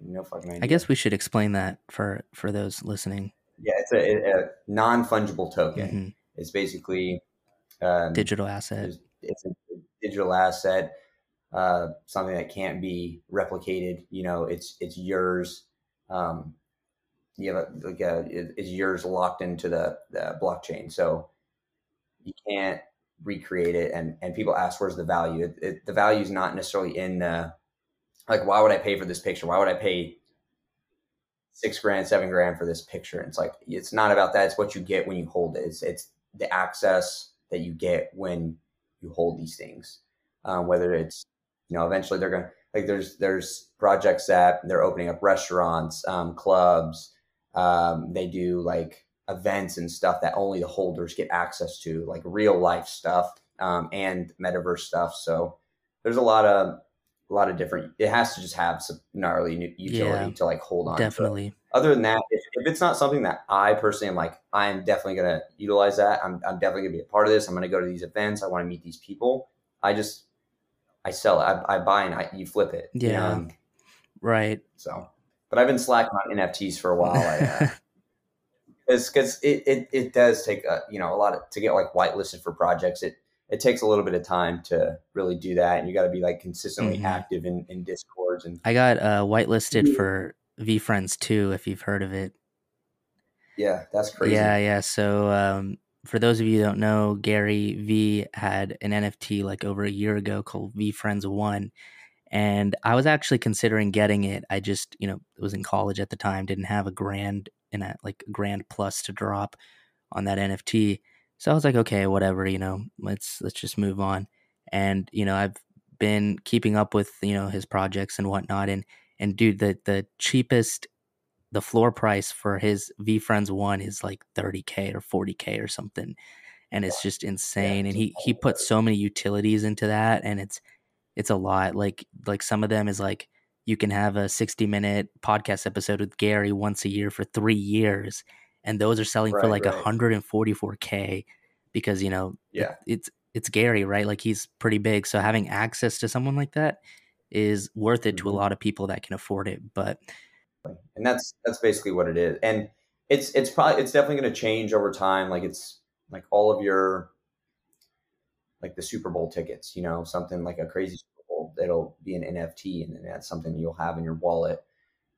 no fucking idea I guess we should explain that for for those listening. yeah it's a, a non-fungible token Mhm. it's basically um, Digital asset. it's, it's a digital asset uh, something that can't be replicated you know it's it's yours. Um, you have a, like a, it- it's yours locked into the, the blockchain. So you can't recreate it and and people ask where's the value? It, it, the value is not necessarily in the like why would i pay for this picture? Why would i pay six grand seven grand for this picture? And it's like it's not about that. It's what you get when you hold it. It's it's the access that you get when you hold these things um, whether it's you know eventually they're gonna like there's there's projects that they're opening up restaurants um, clubs um, they do like events and stuff that only the holders get access to like real life stuff um, and metaverse stuff so there's a lot of a lot of different it has to just have some gnarly utility Yeah, to like hold on to it Definitely. other than that, if, if it's not something that I personally am like, I'm definitely going to utilize that. I'm, I'm definitely going to be a part of this. I'm going to go to these events. I want to meet these people. I just, I sell it. I, I buy and I, you flip it. you know, Yeah. Right. so, but I've been slacking on NFTs for a while. I, uh, it's because it, it, it does take a, you know, a lot of, to get like whitelisted for projects. It, it takes a little bit of time to really do that. And you got to be like consistently Mhm. active in, in discords and I got uh, whitelisted for VeeFriends too, if you've heard of it. yeah, that's crazy. Yeah, yeah. So um, for those of you who don't know, Gary Vee had an NFT like over a year ago called VeeFriends One, and I was actually considering getting it. I just, you know, was in college at the time, didn't have a grand and like a grand plus to drop on that NFT. So I was like, okay, whatever, you know, let's let's just move on. And you know, I've been keeping up with you know his projects and whatnot, and and dude, the the cheapest the floor price for his VeeFriends one is like 30k or 40k or something, and it's just insane. and he he put so many utilities into that, and it's it's a lot. Like like some of them is like you can have a 60 minute podcast episode with Gary once a year for three years, and those are selling for like right. 144k because you know it- Yeah. it's it's Gary, right? Like he's pretty big, so having access to someone like that is worth it to a Mhm. lot of people that can afford it. But and that's that's basically what it is and it's it's probably it's definitely going to change over time like it's like all of your like the super bowl tickets you know something like a crazy super bowl it'll be an NFT, and then that's something you'll have in your wallet.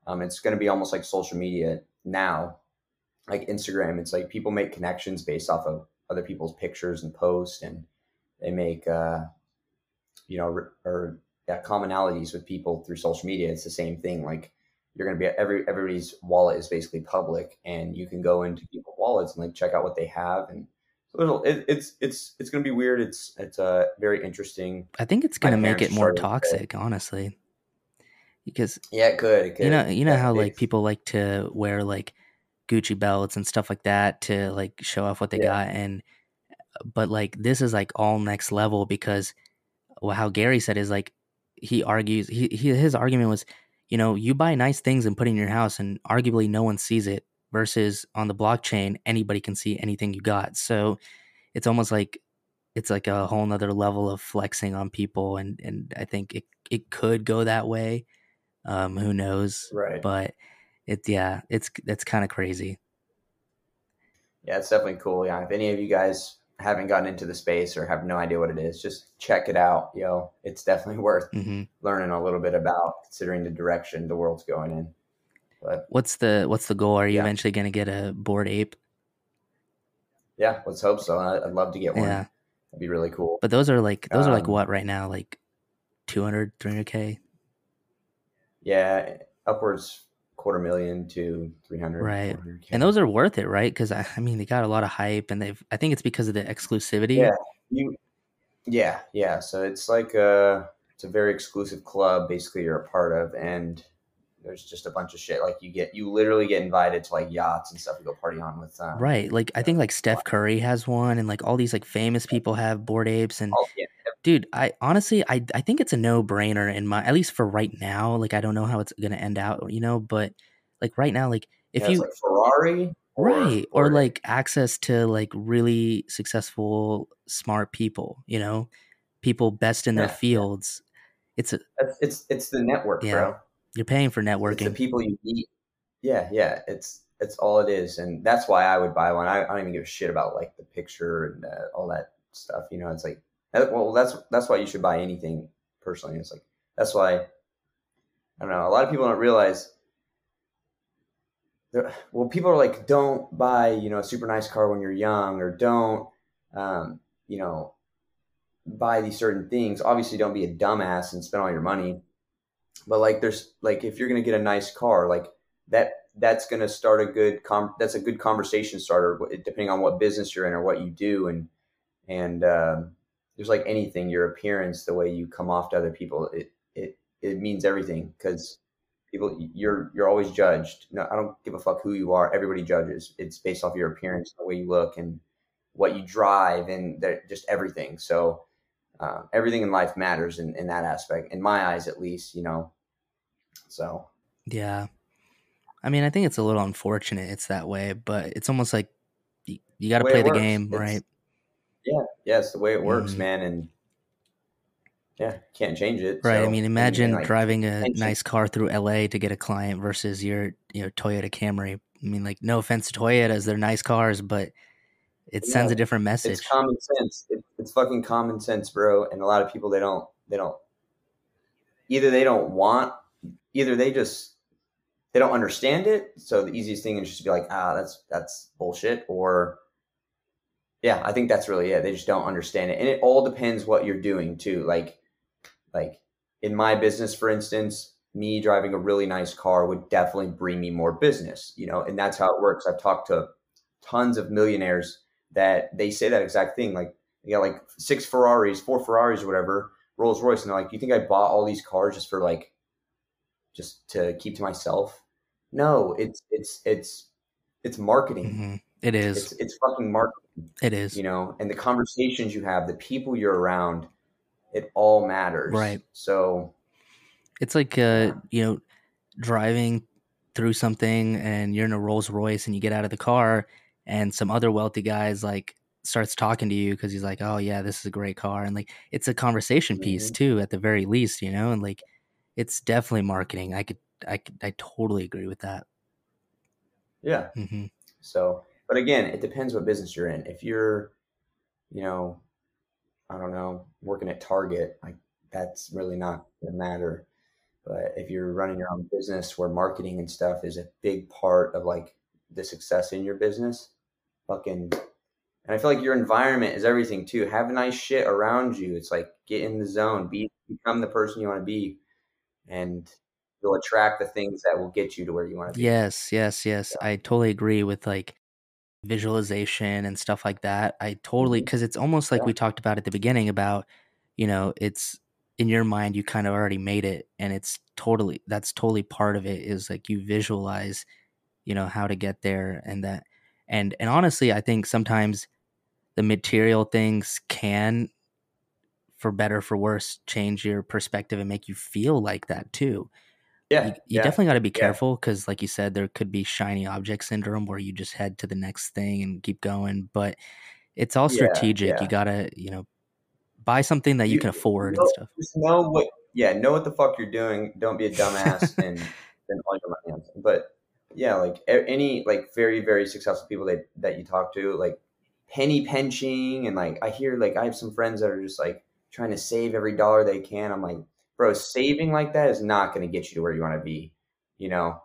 Um, it's going to be almost like social media now, like Instagram. It's like people make connections based off of other people's pictures and posts, and they make, uh, you know, or yeah, commonalities with people through social media. It's the same thing. Like you're going to be every everybody's wallet is basically public, and you can go into people's wallets and like check out what they have and little it, it's it's it's gonna be weird it's it's uh very interesting i think it's gonna make it more toxic honestly because yeah it could, it could. you know you know how like people like to wear like gucci belts and stuff like that to like show off what they yeah. got and but like this is like all next level because well, how gary said is like he argues he, he his argument was you know you buy nice things and put in your house and arguably no one sees it versus on the blockchain anybody can see anything you got. So it's almost like it's like a whole nother level of flexing on people and and i think it, it could go that way um who knows right. but it yeah it's it's kind of crazy. Yeah it's definitely cool yeah if any of you guys haven't gotten into the space or have no idea what it is just check it out You know, it's definitely worth mm-hmm. learning a little bit about considering the direction the world's going in but what's the what's the goal? Are you yeah. eventually going to get a bored ape? Yeah, let's hope so. I'd love to get one. Yeah, that'd be really cool. But those are like those um, are like um, what right now? Like 200, 300 k. Yeah, upwards quarter million to 300 right. and those are worth it right? Because I, I, mean they got a lot of hype and they've i think it's because of the exclusivity. Yeah. You yeah yeah. So it's like a it's a very exclusive club basically you're a part of. And there's just a bunch of shit. Like you get, you literally get invited to like yachts and stuff to go party on with. Um, right. Like I think like Steph Curry has one, and like all these like famous people have Bored Apes. And oh, yeah. dude, I honestly, I I think it's a no brainer in my at least for right now. Like I don't know how it's gonna end out, you know, but like right now, like if yeah, you like Ferrari. Or, right. Or, or like access to like really successful, smart people, you know, people best in yeah, their fields. It's a, it's, it's the network, bro you're paying for networking. It's the people you meet. Yeah, yeah. It's it's all it is, and that's why I would buy one. I, I don't even give a shit about like the picture and uh, all that stuff. You know, it's like well, that's that's why you should buy anything. Personally, it's like that's why. I don't know. A lot of people don't realize. Well, people are like, don't buy, you know, a super nice car when you're young, or don't, um, you know, buy these certain things. Obviously, don't be a dumbass and spend all your money but like there's like if you're gonna get a nice car like that that's gonna start a good com that's a good conversation starter depending on what business you're in or what you do. And and um, there's like anything your appearance the way you come off to other people it it it means everything. Because people you're you're always judged. No i don't give a fuck who you are. Everybody judges. It's based off your appearance the way you look and what you drive and just everything. So uh, everything in life matters in, in that aspect, in my eyes, at least, you know. So, yeah. I mean, I think it's a little unfortunate it's that way, but it's almost like you, you got to play the works. game, it's, right? Yeah. Yeah. It's the way it works, mm. man. And yeah, can't change it. Right. So, I mean, imagine like, driving a nice car through LA to get a client versus your, you know, Toyota Camry. I mean, like, no offense to Toyotas, they're nice cars, but it sends a different message. It's common sense. It, it's fucking common sense, bro. And a lot of people they don't they don't either they don't want either they just they don't understand it. So the easiest thing is just to be like, ah, that's that's bullshit. Or yeah, I think that's really it. They just don't understand it. And it all depends what you're doing too. Like like in my business, for instance, me driving a really nice car would definitely bring me more business, you know, and that's how it works. I've talked to tons of millionaires that they say that exact thing. Like they got like six Ferraris, four Ferraris or whatever, Rolls Royce, and they're like, "You think I bought all these cars just for like, just to keep to myself?" No, it's it's it's it's marketing. Mm-hmm. It is. It's, it's fucking marketing. It is. You know, and the conversations you have, the people you're around, it all matters. Right. So it's like uh, you know, driving through something and you're in a Rolls Royce and you get out of the car and some other wealthy guys like starts talking to you because he's like, "Oh yeah, this is a great car," and like it's a conversation piece mm-hmm. too, at the very least, you know, and like it's definitely marketing. I could, I could, I totally agree with that. Yeah. Mm-hmm. So, but again, it depends what business you're in. If you're, you know, I don't know, working at Target, like that's really not gonna matter. But if you're running your own business where marketing and stuff is a big part of like the success in your business, fucking and I feel like your environment is everything too. Have nice shit around you. It's like get in the zone, be become the person you want to be, and you'll attract the things that will get you to where you want to be. Yes, yes, yes. I totally agree with like visualization and stuff like that. I totally mm-hmm. because it's almost like Yeah. we talked about at the beginning about, you know, it's in your mind you kind of already made it and it's totally that's totally part of it is like you visualize, you know, how to get there and that and and honestly, I think sometimes the material things can for better or for worse change your perspective and make you feel like that too. You Yeah. you Yeah. definitely gotta be careful because, like you said, there could be shiny object syndrome where you just head to the next thing and keep going, but it's all Yeah. strategic. You gotta, you know, buy something that you You can afford and stuff. just know what. Yeah. Know what the fuck you're doing. Don't be a dumbass and spend all your money on something. But yeah, like any like very very successful people that that you talk to, like penny pinching and like I hear like I have some friends that are just like trying to save every dollar they can. I'm like, bro, saving like that is not going to get you to where you want to be. You know,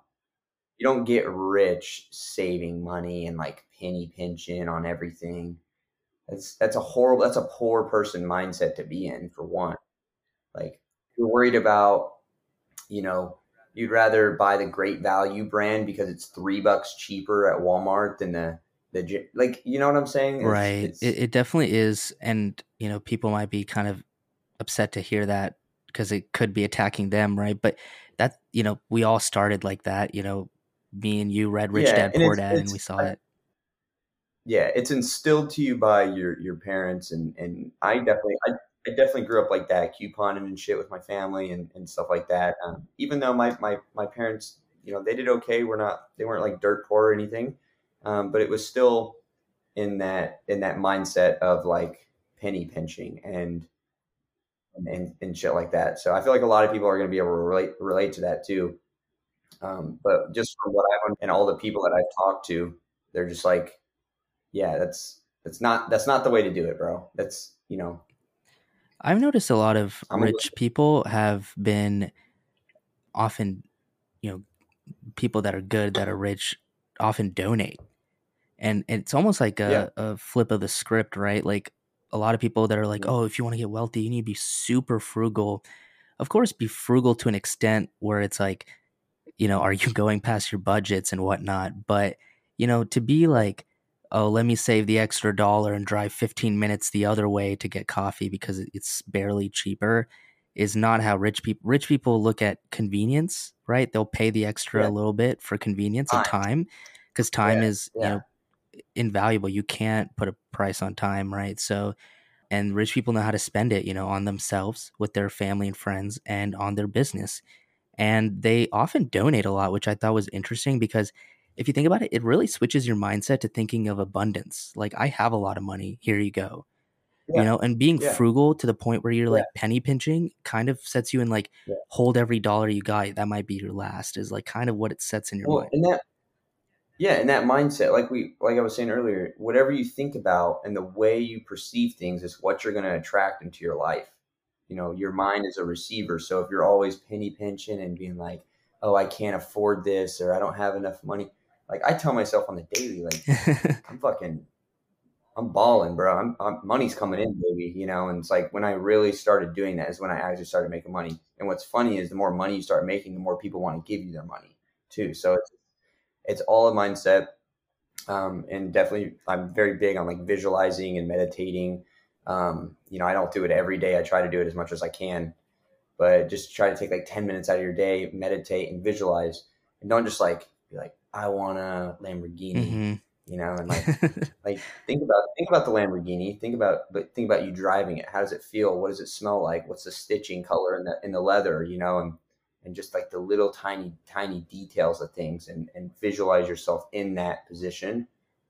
you don't get rich saving money and like penny pinching on everything. That's that's a horrible that's a poor person mindset to be in for one. Like you're worried about, you know, you'd rather buy the great value brand because it's three bucks cheaper at Walmart than the the like you know what I'm saying? It's Right. it's It, it definitely is. And, you know, people might be kind of upset to hear that because it could be attacking them, right? But that, you know, we all started like that, you know, me and you read Rich yeah, Dad Poor Dad and we saw it. yeah, it's instilled to you by your your parents and and I definitely I, I definitely grew up like that, couponing and shit with my family and, and stuff like that. Um, even though my, my my parents, you know, they did okay. We're not they weren't like dirt poor or anything, um, but it was still in that in that mindset of like penny pinching and and and shit like that. So I feel like a lot of people are going to be able to relate relate to that too. Um, but just from what I've and all the people that I've talked to, they're just like, yeah, that's that's not that's not the way to do it, bro. That's you know, I've noticed a lot of I'm a rich people have been often, you know, people that are good, that are rich, often donate. And it's almost like yeah, a, a flip of the script, right? Like a lot of people that are like, mhm, oh, if you want to get wealthy, you need to be super frugal. Of course, be frugal to an extent where it's like, you know, are you going past your budgets and whatnot? But, you know, to be like, oh, let me save the extra dollar and drive 15 minutes the other way to get coffee because it's barely cheaper is not how rich people rich people look at convenience, right? They'll pay the extra yeah, a little bit for convenience and time, time because time yeah, is, you know, invaluable. You can't put a price on time, right? So, and rich people know how to spend it, you know, on themselves, with their family and friends, and on their business. And they often donate a lot, which I thought was interesting because if you think about it, it really switches your mindset to thinking of abundance. Like, I have a lot of money, here you go. You know, and being yeah, frugal to the point where you're yeah, like penny pinching kind of sets you in like yeah. hold every dollar you got. That might be your last, is like kind of what it sets in your Well, mind. and that yeah, and that mindset, like we like I was saying earlier, whatever you think about and the way you perceive things is what you're going to attract into your life. You know, your mind is a receiver. So if you're always penny pinching and being like, "Oh, I can't afford this," or "I don't have enough money," like I tell myself on the daily, like I'm fucking, I'm balling, bro. I'm, I'm money's coming in, baby. You know, and it's like when I really started doing that is when I actually started making money. And what's funny is the more money you start making, the more people want to give you their money too. So it's it's all a mindset um, and definitely i'm very big on like visualizing and meditating um, you know i don't do it every day i try to do it as much as i can but just try to take like 10 minutes out of your day meditate and visualize and don't just like be like i want a lamborghini hmm you know and like like think about think about the lamborghini. Think about but think about you driving it. How does it feel? What does it smell like? What's the stitching color in the in the leather you know and and just like the little tiny tiny details of things and and visualize yourself in that position.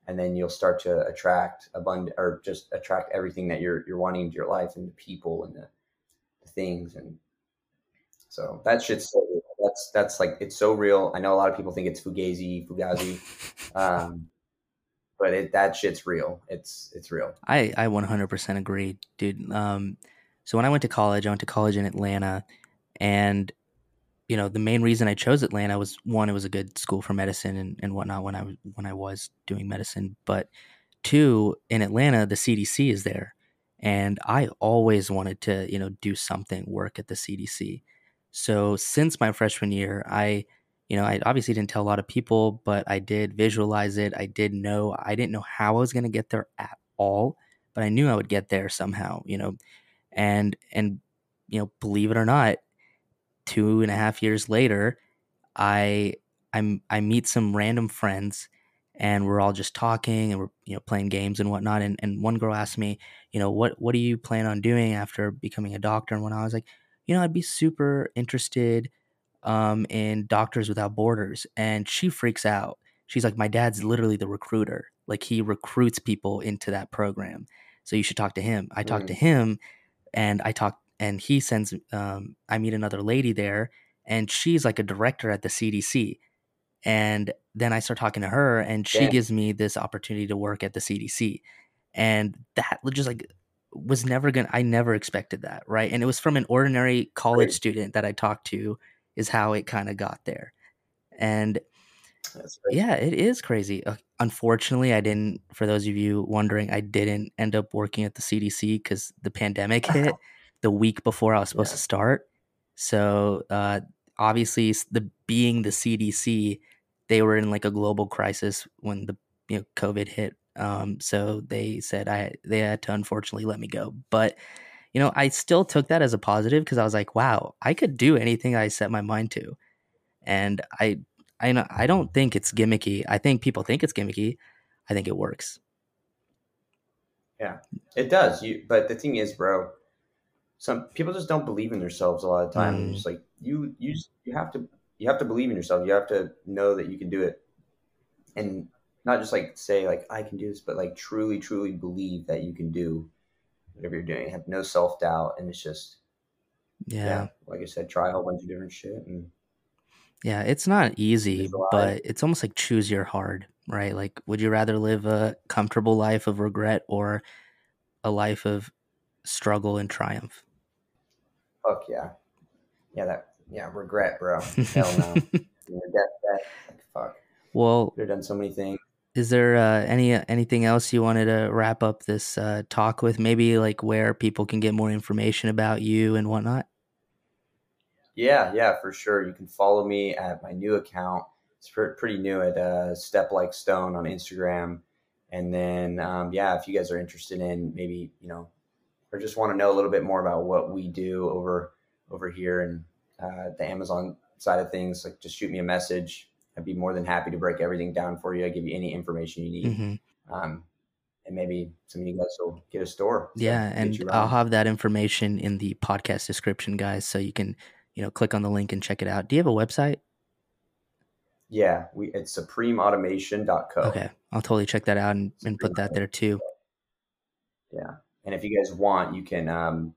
And then you'll start to attract abundant or just attract everything that you're you're wanting into your life and the people and the, the things and so that shit's so. That's that's like it's so real i know a lot of people think it's fugazi fugazi um but it that shit's real it's it's real I I 100% agree, dude. Um, So when I went to college, I went to college in Atlanta, and you know the main reason I chose Atlanta was one, it was a good school for medicine and, and whatnot when I was when I was doing medicine, but two, in Atlanta the CDC is there, and I always wanted to you know do something work at the CDC. So since my freshman year, I you know I obviously didn't tell a lot of people, but I did visualize it. I did know I didn't know how I was going to get there at all, but I knew I would get there somehow. You know, and and you know believe it or not two and a half years later, I I'm I meet some random friends and we're all just talking and we're you know playing games and whatnot. And and one girl asked me, you know, what what do you plan on doing after becoming a doctor? And when I was like, you know, I'd be super interested um, in Doctors Without Borders, and she freaks out. She's like, my dad's literally the recruiter. Like he recruits people into that program. So you should talk to him. I talked to Mm. him and I talked and he sends um, I meet another lady there and she's like a director at the CDC. And then I start talking to her and she Damn. gives me this opportunity to work at the CDC. And that just like was never gonna I never expected that, right? And it was from an ordinary college Great. student that I talked to is how it kind of got there. And yeah, it is crazy. Uh, unfortunately, I didn't. For those of you wondering, I didn't end up working at the CDC because the pandemic hit the week before I was supposed Yeah. to start. So uh, obviously, the being the CDC, they were in like a global crisis when the you know COVID hit. Um, so they said I they had to unfortunately let me go. But you know, I still took that as a positive because I was like, wow, I could do anything I set my mind to and I I know I don't think it's gimmicky. I think people think it's gimmicky. I think it works. Yeah, it does. You, but the thing is, bro, some people just don't believe in themselves a lot of times. Mm. It's like you, you, you have to, you have to believe in yourself. You have to know that you can do it, and not just like say like I can do this, but like truly, truly believe that you can do whatever you're doing. Have no self doubt, and it's just Yeah. yeah. like I said, try a whole bunch of different shit, and Yeah, it's not easy, but it's almost like choose your hard, right? Like would you rather live a comfortable life of regret or a life of struggle and triumph? fuck yeah, yeah, that yeah, regret, bro. Hell no. Your deathbed, like fuck. well, Could have done so many things. Is there uh, any anything else you wanted to wrap up this uh, talk with? Maybe like where people can get more information about you and whatnot. Yeah, yeah, for sure. You can follow me at my new account. It's pre- pretty new at uh, Step Like Stone on Instagram. And then, um, yeah, if you guys are interested in maybe, you know, or just want to know a little bit more about what we do over over here and uh, the Amazon side of things, like just shoot me a message. I'd be more than happy to break everything down for you. I give you any information you need, hmm um, and maybe some of you guys will get a store. Yeah, and I'll have that information in the podcast description, guys, so you can, you know, click on the link and check it out. Do you have a website? yeah, we it's supremeautomation.co. Okay, I'll totally check that out and, and put that there too. Yeah, and if you guys want, you can. Um,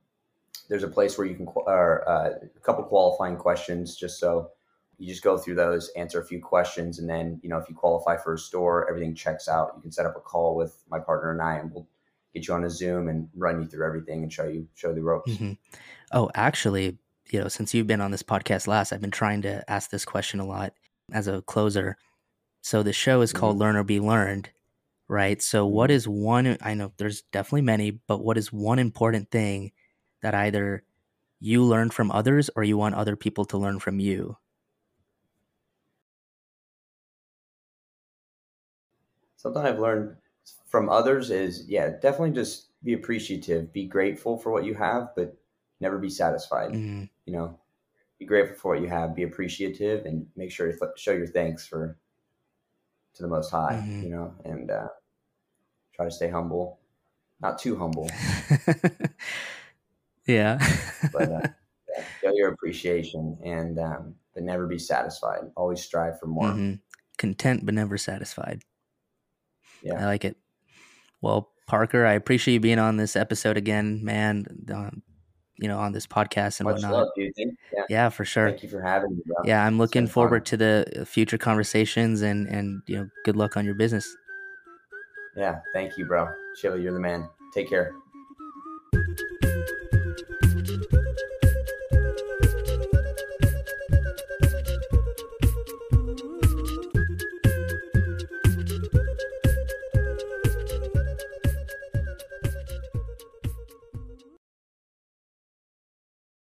there's a place where you can, or uh, a couple qualifying questions, just so you just go through those, answer a few questions, and then you know if you qualify for a store, everything checks out. You can set up a call with my partner and I, and we'll get you on a Zoom and run you through everything and show you show the ropes. hmm Oh, actually, you know, since you've been on this podcast last, I've been trying to ask this question a lot as a closer. So the show is called Learn or Be Learned, right? So what Mhm. one? I know there's definitely many, but what is one important thing that either you learn from others or you want other people to learn from you? Something I've learned from others is, yeah, definitely just be appreciative, be grateful for what you have, but never be satisfied. Mm, you know, be grateful for what you have, be appreciative, and make sure to th- show your thanks for to the Most High. Mhm. You know, and uh, try to stay humble, not too humble, yeah. but uh, yeah, show your appreciation and um, but never be satisfied. Always strive for more. hmm Content but never satisfied. I like it. Well, Parker, I appreciate you being on this episode again, man. Um, you know, on this podcast and much whatnot. love, dude. Yeah, Yeah, for sure. thank you for having me, bro. Yeah, I'm looking been fun. forward to the future conversations and and you know, good luck on your business. Yeah, thank you, bro. Chill, you're the man. Take care.